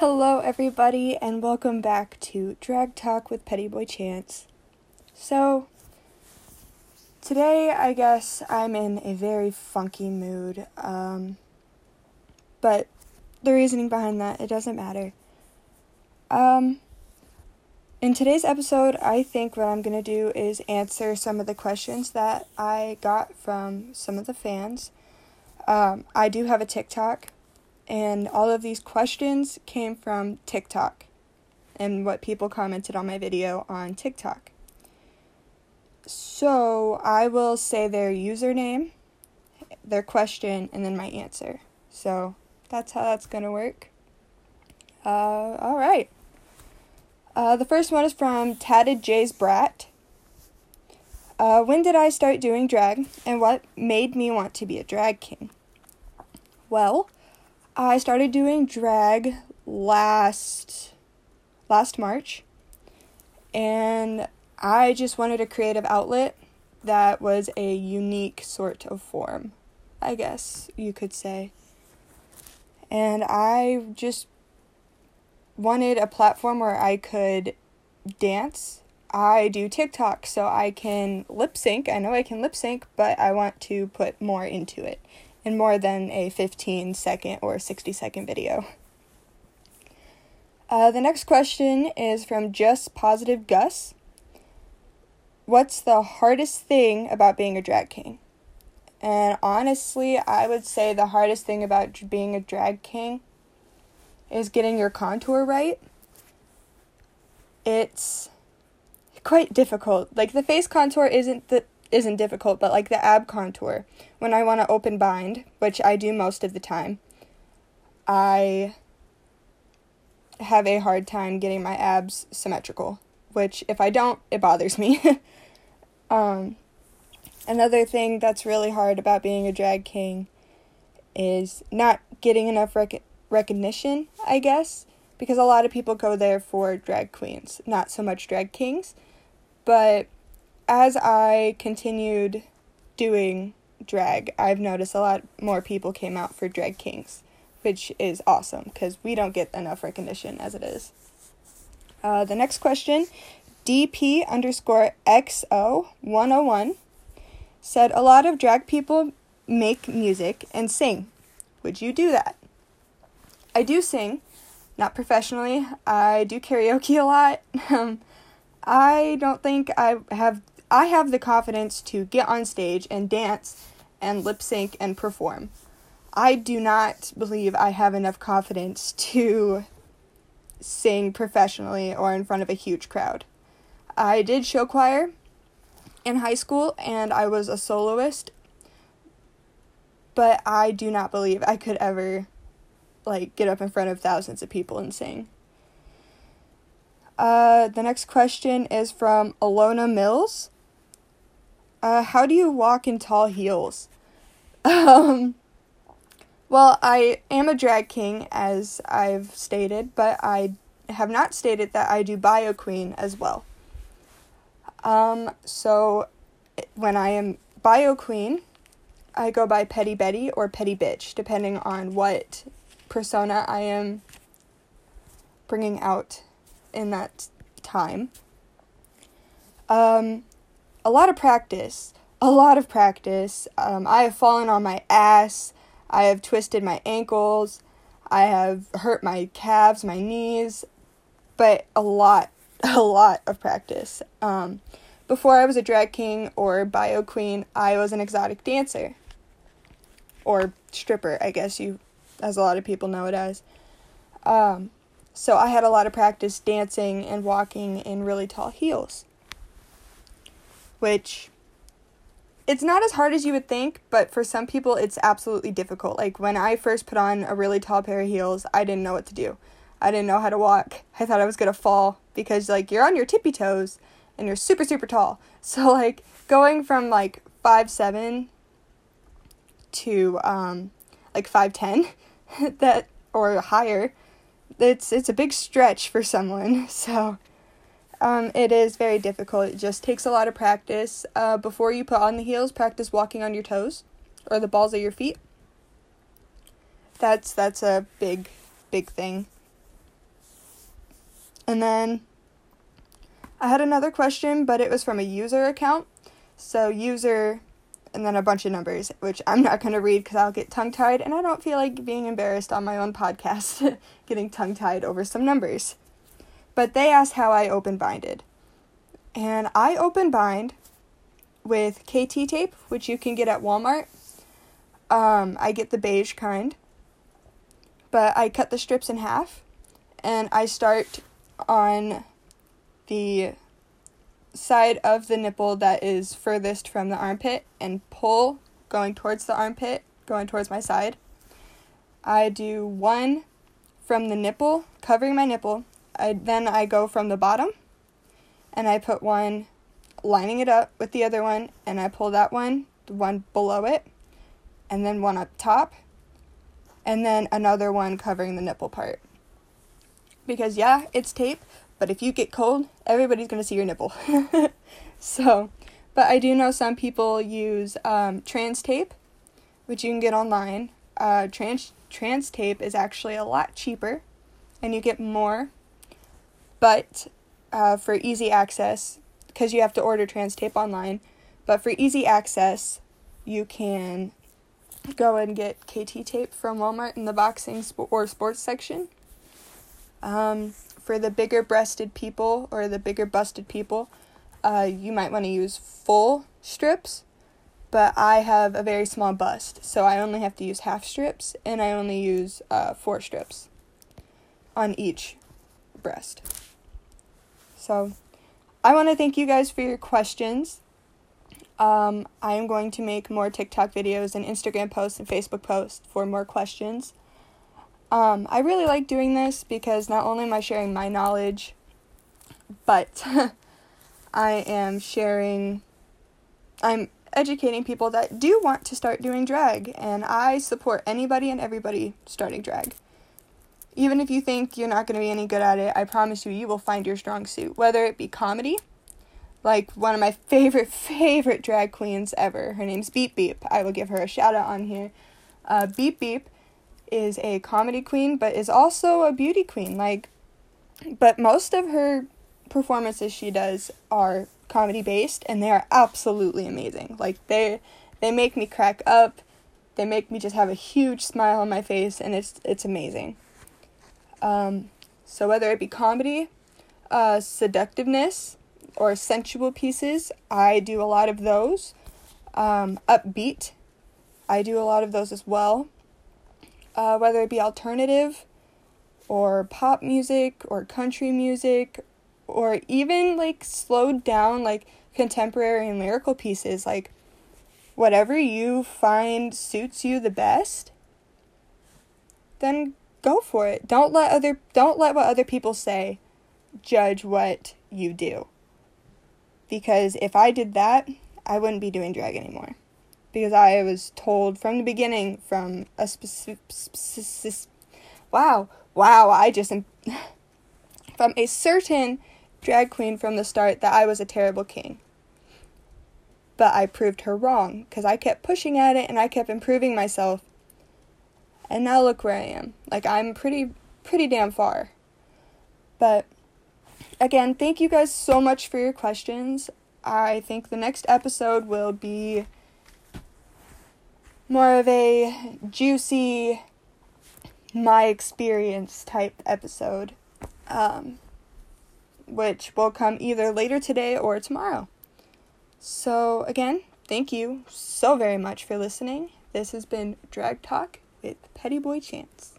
Hello, everybody, and welcome back to Drag Talk with Petty Boy Chance. So, today I guess I'm in a very funky mood, um, but the reasoning behind that, it doesn't matter. Um, in today's episode, I think what I'm to do is answer some of the questions that I got from some of the fans. Um, I do have a TikTok and all of these questions came from TikTok and what people commented on my video on TikTok. So I will say their username, their question, and then my answer. So that's how that's going to work. Uh, all right. Uh, the first one is from Tatted Jay's Brat. Uh, when did I start doing drag, and what made me want to be a drag king? Well, I started doing drag last last March and I just wanted a creative outlet that was a unique sort of form, I guess you could say. And I just wanted a platform where I could dance. I do TikTok so I can lip sync. I know I can lip sync, but I want to put more into it in more than a 15 second or 60 second video. Uh, the next question is from Just Positive Gus. What's the hardest thing about being a drag king? And honestly, I would say the hardest thing about being a drag king is getting your contour right. It's quite difficult. Like the face contour isn't the isn't difficult, but like the ab contour, when I want to open bind, which I do most of the time, I have a hard time getting my abs symmetrical, which if I don't, it bothers me. um, another thing that's really hard about being a drag king is not getting enough rec- recognition, I guess, because a lot of people go there for drag queens, not so much drag kings. But as I continued doing drag, I've noticed a lot more people came out for Drag Kings, which is awesome because we don't get enough recognition as it is. Uh, the next question, DP underscore XO101 said a lot of drag people make music and sing. Would you do that? I do sing, not professionally. I do karaoke a lot. Um, I don't think I have I have the confidence to get on stage and dance and lip sync and perform. I do not believe I have enough confidence to sing professionally or in front of a huge crowd. I did show choir in high school and I was a soloist, but I do not believe I could ever like get up in front of thousands of people and sing. Uh, the next question is from Alona Mills. Uh, how do you walk in tall heels? Um, well, I am a drag king, as I've stated, but I have not stated that I do bio queen as well. Um, so when I am bio queen, I go by Petty Betty or Petty Bitch, depending on what persona I am bringing out in that time. Um, a lot of practice. A lot of practice. Um, I have fallen on my ass. I have twisted my ankles. I have hurt my calves, my knees, but a lot, a lot of practice. Um, before I was a drag king or bio queen, I was an exotic dancer or stripper, I guess you, as a lot of people know it as. Um, so I had a lot of practice dancing and walking in really tall heels which it's not as hard as you would think, but for some people it's absolutely difficult. Like when I first put on a really tall pair of heels, I didn't know what to do. I didn't know how to walk. I thought I was going to fall because like you're on your tippy toes and you're super super tall. So like going from like five seven to um like 5'10 that or higher it's it's a big stretch for someone. So um, it is very difficult. It just takes a lot of practice. Uh, before you put on the heels, practice walking on your toes or the balls of your feet. That's that's a big, big thing. And then I had another question, but it was from a user account. So, user and then a bunch of numbers, which I'm not to read because I'll get tongue tied, and I don't feel like being embarrassed on my own podcast, getting tongue tied over some numbers. But they asked how I open binded. And I open bind with KT tape, which you can get at Walmart. Um, I get the beige kind, but I cut the strips in half and I start on the side of the nipple that is furthest from the armpit and pull going towards the armpit, going towards my side. I do one from the nipple, covering my nipple. I then I go from the bottom and I put one lining it up with the other one and I pull that one, the one below it, and then one up top, and then another one covering the nipple part. Because yeah, it's tape, but if you get cold, everybody's to see your nipple. so, but I do know some people use um, trans tape, which you can get online. Uh, trans trans tape is actually a lot cheaper, and you get more. But uh, for easy access, because you have to order trans tape online, but for easy access, you can go and get KT tape from Walmart in the boxing sp- or sports section. Um, for the bigger breasted people or the bigger busted people, uh, you might want to use full strips, but I have a very small bust, so I only have to use half strips, and I only use uh, four strips on each breast. So, I want to thank you guys for your questions. Um, I am going to make more TikTok videos and Instagram posts and Facebook posts for more questions. Um, I really like doing this because not only am I sharing my knowledge, but I am sharing, I'm educating people that do want to start doing drag, and I support anybody and everybody starting drag. Even if you think you're not going to be any good at it, I promise you, you will find your strong suit. Whether it be comedy, like one of my favorite, favorite drag queens ever. Her name's Beep Beep. I will give her a shout out on here. Uh, Beep Beep is a comedy queen, but is also a beauty queen. Like, but most of her performances she does are comedy based, and they are absolutely amazing. Like they they make me crack up. They make me just have a huge smile on my face, and it's it's amazing. Um, so whether it be comedy, uh, seductiveness, or sensual pieces, I do a lot of those. Um, upbeat, I do a lot of those as well uh, whether it be alternative or pop music or country music or even like slowed down like contemporary and lyrical pieces like whatever you find suits you the best then go for it don't let other don't let what other people say judge what you do because if i did that i wouldn't be doing drag anymore because I was told from the beginning from a specific, wow, wow, I just am from a certain drag queen from the start that I was a terrible king. But I proved her wrong because I kept pushing at it and I kept improving myself. And now look where I am. Like I'm pretty pretty damn far. But again, thank you guys so much for your questions. I think the next episode will be more of a juicy, my experience type episode, um, which will come either later today or tomorrow. So, again, thank you so very much for listening. This has been Drag Talk with Petty Boy Chance.